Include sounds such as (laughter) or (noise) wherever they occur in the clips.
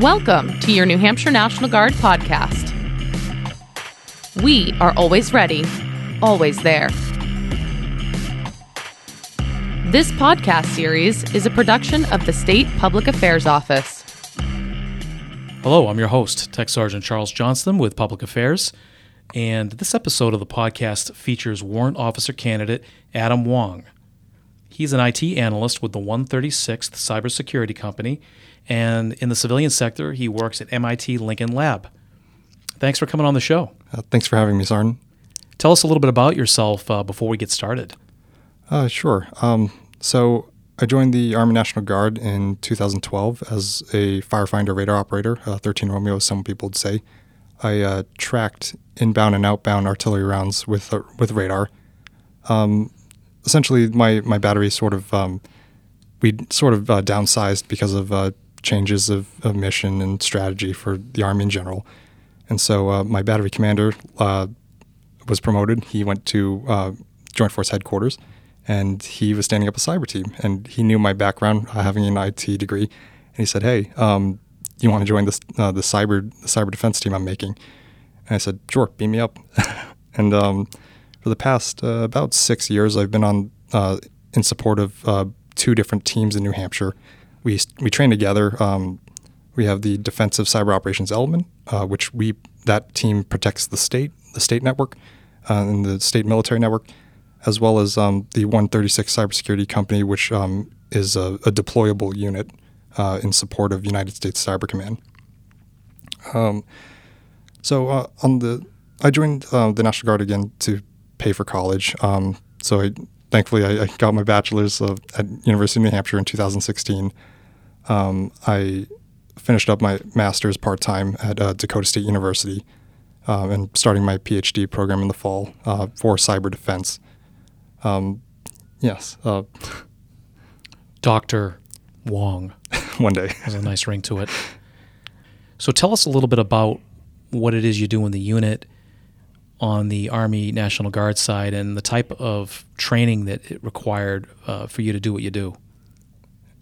Welcome to your New Hampshire National Guard podcast. We are always ready, always there. This podcast series is a production of the State Public Affairs Office. Hello, I'm your host, Tech Sergeant Charles Johnston with Public Affairs. And this episode of the podcast features Warrant Officer candidate Adam Wong. He's an IT analyst with the 136th Cybersecurity Company, and in the civilian sector, he works at MIT Lincoln Lab. Thanks for coming on the show. Uh, thanks for having me, Sarn. Tell us a little bit about yourself uh, before we get started. Uh, sure. Um, so, I joined the Army National Guard in 2012 as a firefinder radar operator, uh, 13 Romeo, as some people would say. I uh, tracked inbound and outbound artillery rounds with uh, with radar. Um, essentially, my my battery sort of um, we sort of uh, downsized because of uh, changes of, of, mission and strategy for the army in general. And so uh, my battery commander uh, was promoted. He went to uh, Joint Force headquarters, and he was standing up a cyber team. And he knew my background, having an IT degree, and he said, "Hey, um, you want to join this the cyber the cyber defense team I'm making?" And I said, "Sure, beam me up." (laughs) and um, for the past uh, about six years, I've been on uh, in support of uh, two different teams in New Hampshire. We we train together. Um, we have the Defensive Cyber Operations Element, uh, which we that team protects the state, the state network, uh, and the state military network, as well as um, the 136 Cybersecurity Company, which um, is a, a, deployable unit uh, in support of United States Cyber Command. Um, so on the I joined the National Guard again to pay for college. Um, so I, thankfully, I, I, got my bachelor's of, at University of New Hampshire in 2016. Um, I finished up my master's part time at uh, Dakota State University um, and starting my PhD program in the fall uh, for cyber defense. Um, yes. Uh, Dr. Wong. (laughs) one day. Has a nice ring to it. So tell us a little bit about what it is you do in the unit on the Army National Guard side and the type of training that it required uh, for you to do what you do?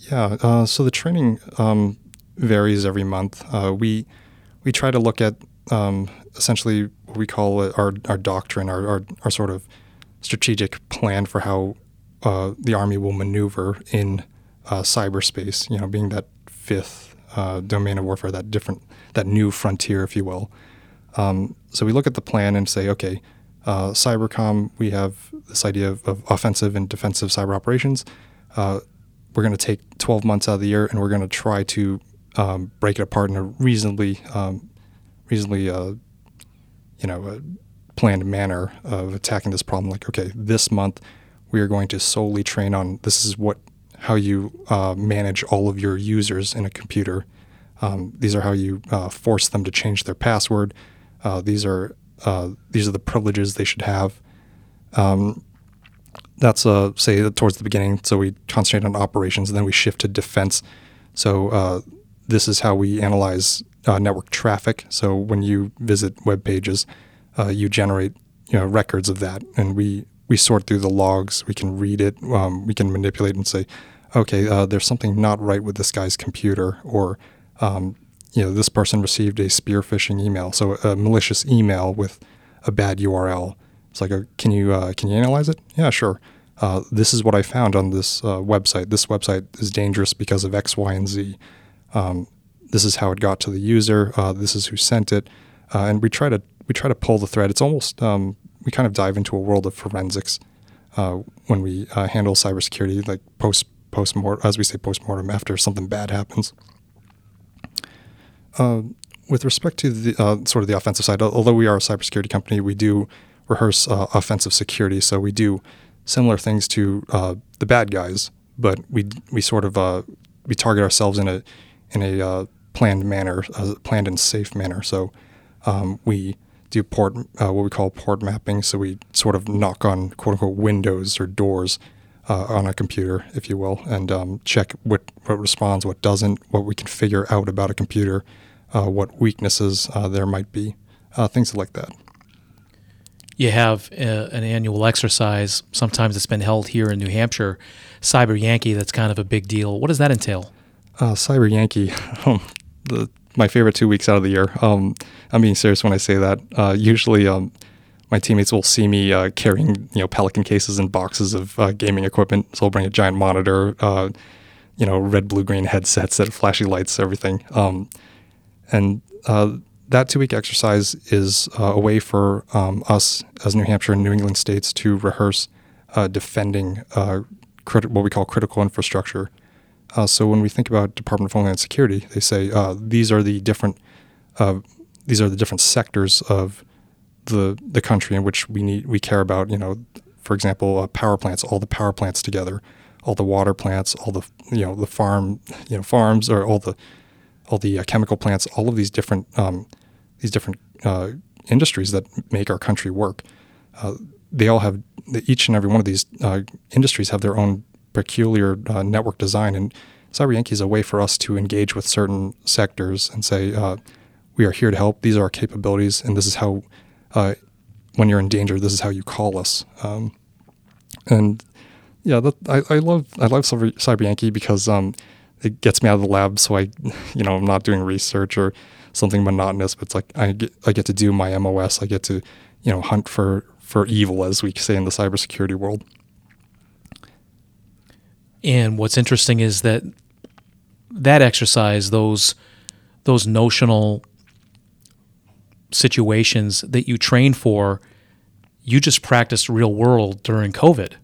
Yeah, uh, so the training um, varies every month. Uh, we we try to look at um, essentially what we call our our doctrine, our, our, our sort of strategic plan for how uh, the Army will maneuver in uh, cyberspace. You know, being that fifth uh, domain of warfare, that different, that new frontier, if you will. Um, so we look at the plan and say, okay, uh, cybercom, we have this idea of, of, offensive and defensive cyber operations. Uh, we're going to take 12 months out of the year and we're going to try to um, break it apart in a reasonably, um, reasonably, uh, you know, planned manner of attacking this problem. Like, okay, this month we are going to solely train on this is what how you uh, manage all of your users in a computer. Um, these are how you uh, force them to change their password. Uh, these are uh, these are the privileges they should have. Um, that's uh, say towards the beginning. So we concentrate on operations, and then we shift to defense. So uh, this is how we analyze uh, network traffic. So when you visit web pages, uh, you generate you know records of that, and we we sort through the logs. We can read it. Um, we can manipulate and say, okay, there's something not right with this guy's computer, or um, you know, this person received a spear phishing email, so a malicious email with a bad URL. It's like, can you uh, can you analyze it? Yeah, sure. Uh, this is what I found on this uh, website. This website is dangerous because of X, Y, and Z. Um, this is how it got to the user. Uh, this is who sent it, uh, and we try to we try to pull the thread. It's almost um, we kind of dive into a world of forensics uh, when we handle cybersecurity, like post post mortem, as we say post mortem after something bad happens. With respect to the uh, sort of the offensive side, although we are a cybersecurity company, we do rehearse uh, offensive security. So we do similar things to uh, the bad guys, but we we sort of uh, we target ourselves in a in a uh, planned manner, a planned and safe manner. So um, we do port what we call port mapping. So we sort of knock on quote unquote windows or doors uh, on a computer, if you will, and um, check what, what responds, what doesn't, what we can figure out about a computer, uh, what weaknesses uh, there might be, uh, things like that. You have a, uh, an annual exercise. Sometimes it's been held here in New Hampshire, Cyber Yankee. That's kind of a big deal. What does that entail? Uh, Cyber Yankee. (laughs) Um, the my favorite two weeks out of the year. Um, I'm being serious when I say that. Uh, usually, um, my teammates will see me uh, carrying you know Pelican cases and boxes of uh, gaming equipment. So I'll bring a giant monitor, uh, you know, red, blue, green headsets that flashy lights, everything. Um, and that two week exercise is uh, a way for um, us as New Hampshire and New England states to rehearse uh, defending crit- what we call critical infrastructure. so when we think about Department of Homeland Security, they say these are the different these are the different sectors of the the country in which we need we care about. You know, for example, uh, power plants, all the power plants together, all the water plants, all the you know the farm you know farms or all the all the uh, chemical plants, all of these different um, these different uh, industries that make our country work. Uh, they all have each and every one of these uh, industries have their own peculiar uh, network design, and CyberYankee is a way for us to engage with certain sectors and say, we are here to help. These are our capabilities, and this is how uh, when you're in danger, this is how you call us. Um, and yeah, that, I, I love I love Cyber, Cyber Yankee because um, it gets me out of the lab, so I, (laughs) you know, I'm not doing research or something monotonous. But it's like I get I get to do my MOS. I get to, you know, hunt for for evil, as we say in the cybersecurity world. And what's interesting is that that exercise, those those notional situations that you train for, you just practiced real world during COVID.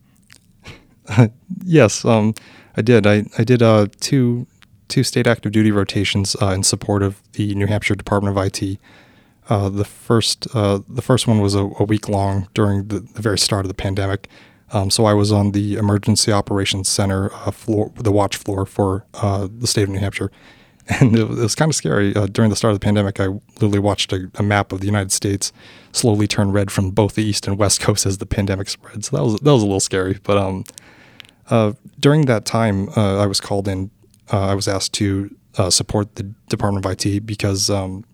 (laughs) Yes, um, I did. I, I did uh, two two state active duty rotations uh, in support of the New Hampshire Department of IT. Uh, the first uh, the first one was a, a week long during the, the, very start of the pandemic. Um, so I was on the Emergency Operations Center uh, floor, the watch floor for the state of New Hampshire, (laughs) and it was kind of scary. Uh, during the start of the pandemic, I literally watched a, a, map of the United States slowly turn red from both the east and west (laughs) coast as the pandemic spread. So that was that was a little scary. But um, uh, during that time, uh, I was called in. Uh, I was asked to uh, support the Department of IT because um,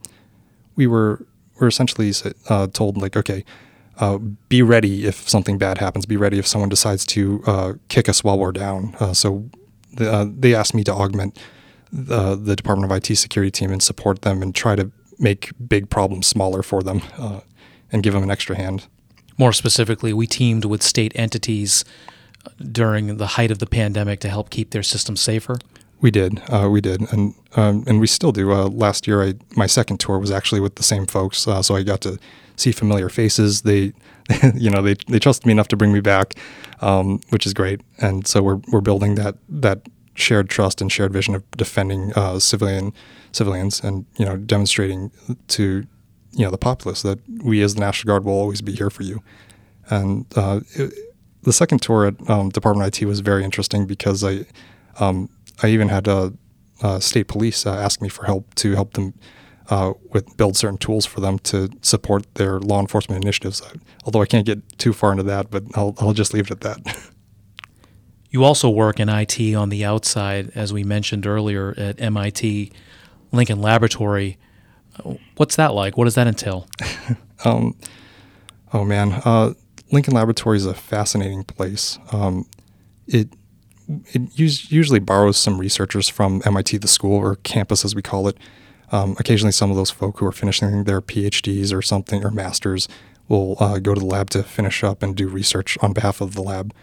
we were were essentially uh, told like, okay, be ready if something bad happens. Be ready if someone decides to kick us while we're down. so the, they asked me to augment the, the Department of IT security team and support them and try to make big problems smaller for them uh, and give them an extra hand. More specifically, we teamed with state entities during the height of the pandemic to help keep their systems safer. We did, uh, we did, and um, and we still do. Uh, last year, I my second tour was actually with the same folks, uh, so I got to see familiar faces. They, (laughs) you know, they they trusted me enough to bring me back, um, which is great. And so we're we're building that that shared trust and shared vision of defending uh, civilian civilians and you know demonstrating to you know the populace that we as the National Guard will always be here for you. And uh, it, the second tour at um, Department IT was very interesting because I um, I even had a, a state police uh, ask me for help to help them uh, with build certain tools for them to support their law enforcement initiatives. Although I can't get too far into that, but I'll I'll just leave it at that. You also work in IT on the outside, as we mentioned earlier at MIT Lincoln Laboratory. What's that like? What does that entail? (laughs) um, oh man, uh, Lincoln Laboratory is a fascinating place. Um, it it usually borrows some researchers from MIT, the school or campus as we call it. Um, occasionally, some of those folk who are finishing their PhDs or something or masters will uh, go to the lab to finish up and do research on behalf of the lab.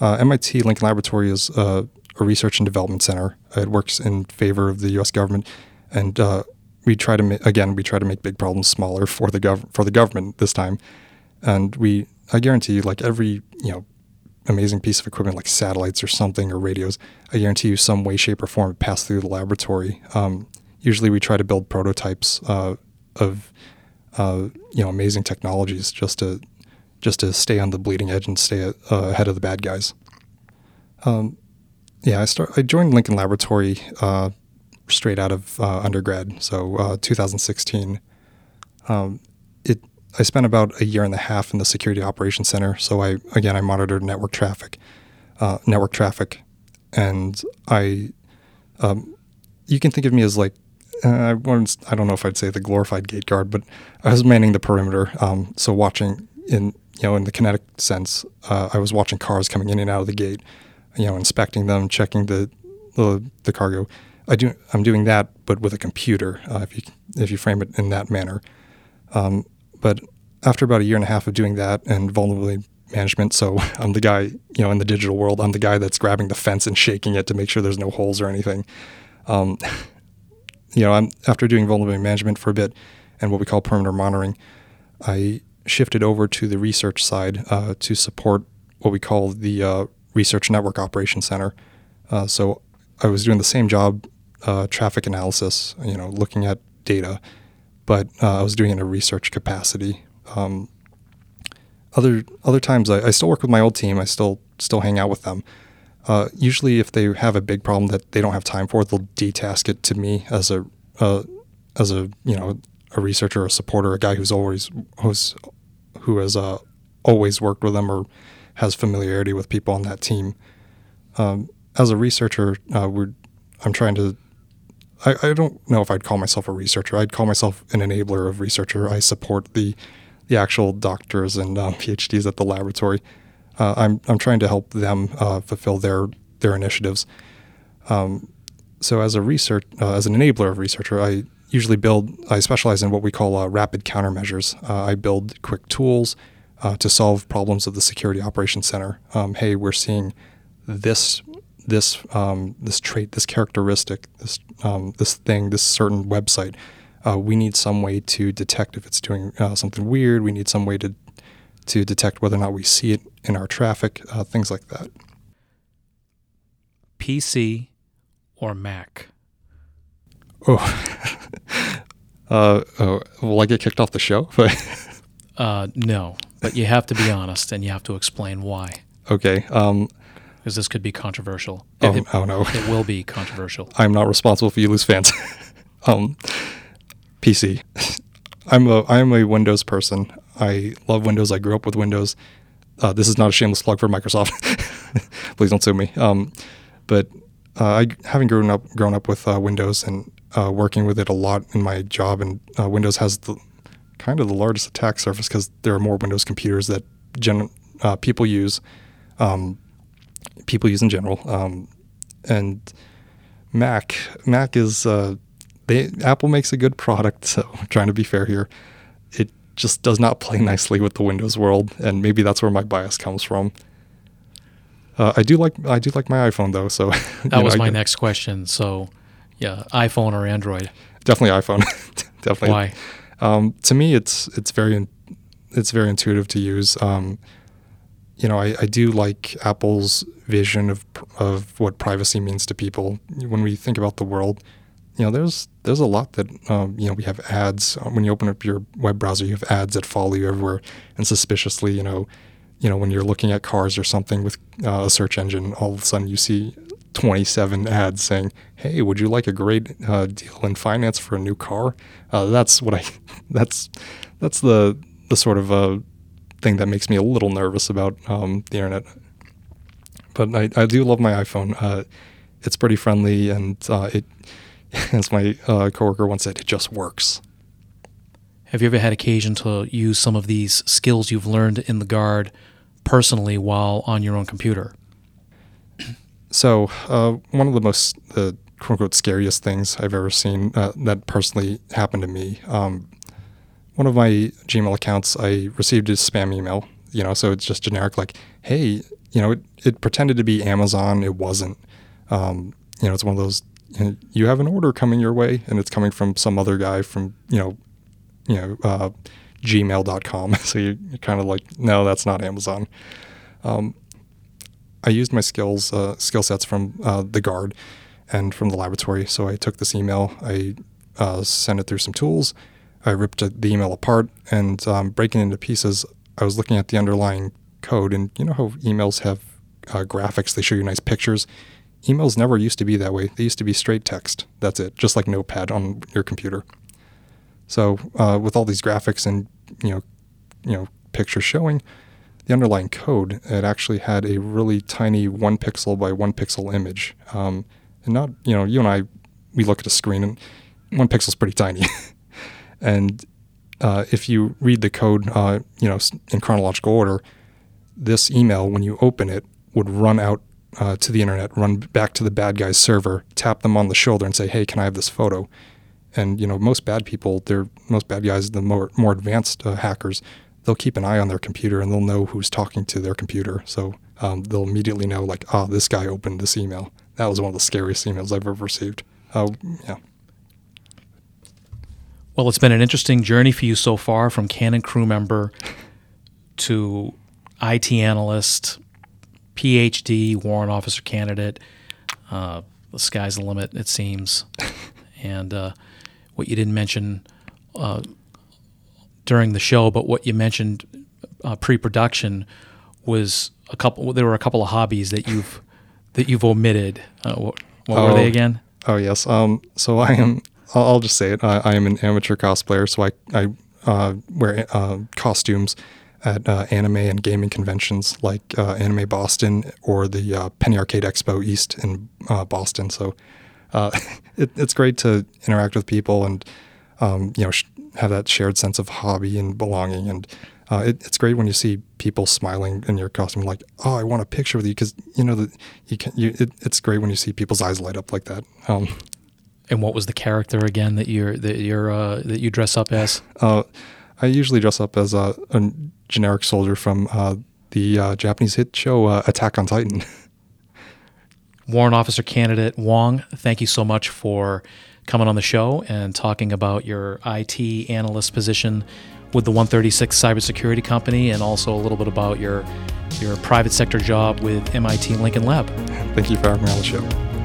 Uh, MIT Lincoln Laboratory is uh, a research and development center. It works in favor of the U.S. government, and uh, we try to ma- again we try to make big problems smaller for the gov- for the government this time. And we, I guarantee you, like every you know amazing piece of equipment like satellites or something or radios, I guarantee you some way, shape, or form it pass through the laboratory. Um, usually, we try to build prototypes uh, of uh, you know amazing technologies just to just to stay on the bleeding edge and stay uh, ahead of the bad guys. Um, yeah, I start. I joined Lincoln Laboratory uh, straight out of uh, undergrad, so uh, 2016. Um, it. I spent about a year and a half in the Security Operations Center. So I again I monitored network traffic, uh, network traffic, and I. Um, you can think of me as like uh, I, I don't know if I'd say the glorified gate guard, but I was manning the perimeter. Um, so watching in you know in the kinetic sense, uh, I was watching cars coming in and out of the gate, you know, inspecting them, checking the the, the cargo. I do I'm doing that, but with a computer. Uh, if you if you frame it in that manner. Um, but after about a year and a half of doing that and vulnerability management, so (laughs) I'm the guy, you know, in the digital world, I'm the guy that's grabbing the fence and shaking it to make sure there's no holes or anything. Um, (laughs) you know, I'm after doing vulnerability management for a bit and what we call perimeter monitoring, I shifted over to the research side uh, to support what we call the uh, Research Network Operations Center. Uh, so I was doing the same job, uh, traffic analysis, you know, looking at data, but uh, I was doing it in a research capacity. Um, other other times, I, I, still work with my old team. I still still hang out with them. Uh, usually, if they have a big problem that they don't have time for, they'll detask it to me as a uh, as a you know a researcher, a supporter, a guy who's always who's who has uh, always worked with them or has familiarity with people on that team. Um, as a researcher, uh, we're I'm trying to. I, I don't know if I'd call myself a researcher. I'd call myself an enabler of researcher. I support the the actual doctors and (laughs) um, PhDs at the laboratory. Uh, I'm I'm trying to help them uh, fulfill their their initiatives. Um, so as a research uh, as an enabler of researcher, I usually build. I specialize in what we call uh, rapid countermeasures. Uh, I build quick tools uh, to solve problems of the Security Operations Center. Um, hey, we're seeing this this um, this trait, this characteristic, this um, this thing, this certain website. Uh, we need some way to detect if it's doing uh, something weird. We need some way to to detect whether or not we see it in our traffic, uh, things like that. PC or Mac? Oh, (laughs) uh, oh, will I get kicked off the show? (laughs) uh, no, but you have to be honest and you have to explain why. Okay. Um, because this could be controversial. Oh, it, oh no, it will be controversial. (laughs) I'm not responsible for you lose fans. (laughs) um, PC. (laughs) I'm a I'm a Windows person. I love Windows. I grew up with Windows. Uh, this is not a shameless plug for Microsoft. Please don't sue me. Um, but uh, I, having grown up grown up with uh, Windows and uh, working with it a lot in my job, and uh, Windows has the kind of the largest attack surface because there are more Windows computers that gen- uh, people use. Um, people use in general. Um, and Mac, Mac is uh, they Apple makes a good product. So (laughs) I'm trying to be fair here. It just does not play nicely with the Windows world, and maybe that's where my bias comes from. Uh, I do like I do like my iPhone though. So (laughs) that know, was my next question. So yeah, iPhone or Android? Definitely iPhone. (laughs) Definitely. Why? Um, to me, it's it's very it's very intuitive to use. Um, you know, I, I do like Apple's vision of of what privacy means to people. When we think about the world, you know, there's there's a lot that um, you know we have ads when you open up your web browser. You have ads that follow you everywhere, and suspiciously, you know, you know when you're looking at cars or something with uh, a search engine, all of a sudden you see 27 ads saying, "Hey, would you like a great uh, deal in finance for a new car?" Uh, that's what I (laughs) that's that's the the sort of uh, thing that makes me a little nervous about um, the internet. But I, I do love my iPhone. Uh, it's pretty friendly, and uh, it, (laughs) as my uh, coworker once said, it just works. Have you ever had occasion to use some of these skills you've learned in the guard personally while on your own computer? (clears throat) So uh, one of the most the quote unquote scariest things I've ever seen uh, that personally happened to me. Um, one of my Gmail accounts, I received a spam email. You know, so it's just generic, like, hey, you know, it, it pretended to be Amazon. It wasn't. Um, you know, it's one of those. You, know, you, have an order coming your way, and it's coming from some other guy from you know, you know, uh, gmail.com. (laughs) so you're, you're kind of like, no, that's not Amazon. Um, I used my skills, uh, skill sets from uh, the guard and from the laboratory. So I took this email, I uh, sent it through some tools, I ripped the email apart and um, breaking it into pieces. I was looking at the underlying code, and you know how emails have uh, graphics; they show you nice pictures. Emails never used to be that way. They used to be straight text. That's it, just like Notepad on your computer. So uh, with all these graphics and you know, you know, pictures showing the underlying code, it actually had a really tiny one pixel by one pixel image. Um, and not, you know, you and I, we look at a screen and one pixel's pretty tiny. (laughs) And uh, if you read the code, uh, you know, in chronological order, this email, when you open it, would run out uh, to the internet, run back to the bad guy's server, tap them on the shoulder, and say, "Hey, can I have this photo?" And you know, most bad people, they're most bad guys, the more more advanced uh, hackers, they'll keep an eye on their computer and they'll know who's talking to their computer. So um, they'll immediately know, like, ah, this guy opened this email. That was one of the scariest emails I've ever received. Uh, yeah. Well, it's been an interesting journey for you so far from cannon crew member to IT analyst, PhD, warrant officer candidate. Uh, the sky's the limit, it seems. (laughs) and uh, what you didn't mention uh, during the show, but what you mentioned uh, pre-production was a couple. There were a couple of hobbies that you've that you've omitted. Uh, what, what were Oh. they again? Oh yes. Um, so I am. I'll, just say it. I, I am an amateur cosplayer. So I I uh, wear uh, costumes at uh, anime and gaming conventions like uh, Anime Boston or the uh, Penny Arcade Expo East in uh, Boston. So (laughs) it, it's great to interact with people and um, you know sh- have that shared sense of hobby and belonging. And it, it's great when you see people smiling in your costume, like, "Oh, I want a picture with you," because you know that you can. You, it, it's great when you see people's eyes light up like that. Um, And what was the character again that you're that you're uh, that you dress up as? Uh, I usually dress up as a, a generic soldier from uh, the uh, Japanese hit show uh, Attack on Titan. (laughs) Warrant Officer candidate Wong, thank you so much for coming on the show and talking about your IT analyst position with the 136 Cybersecurity Company and also a little bit about your your private sector job with MIT Lincoln Lab. Thank you for having me on the show.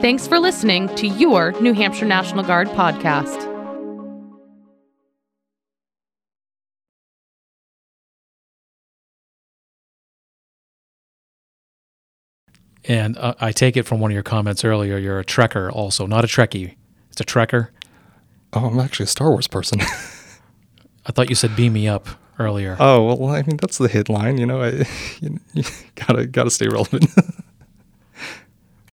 Thanks for listening to your New Hampshire National Guard podcast. And uh, I take it from one of your comments earlier, you're a trekker also, not a Trekkie. It's a trekker. Oh, I'm actually a Star Wars person. (laughs) I thought you said beam me up earlier. oh well, I mean that's the headline. you know. I, you, (laughs) you gotta gotta stay relevant. (laughs)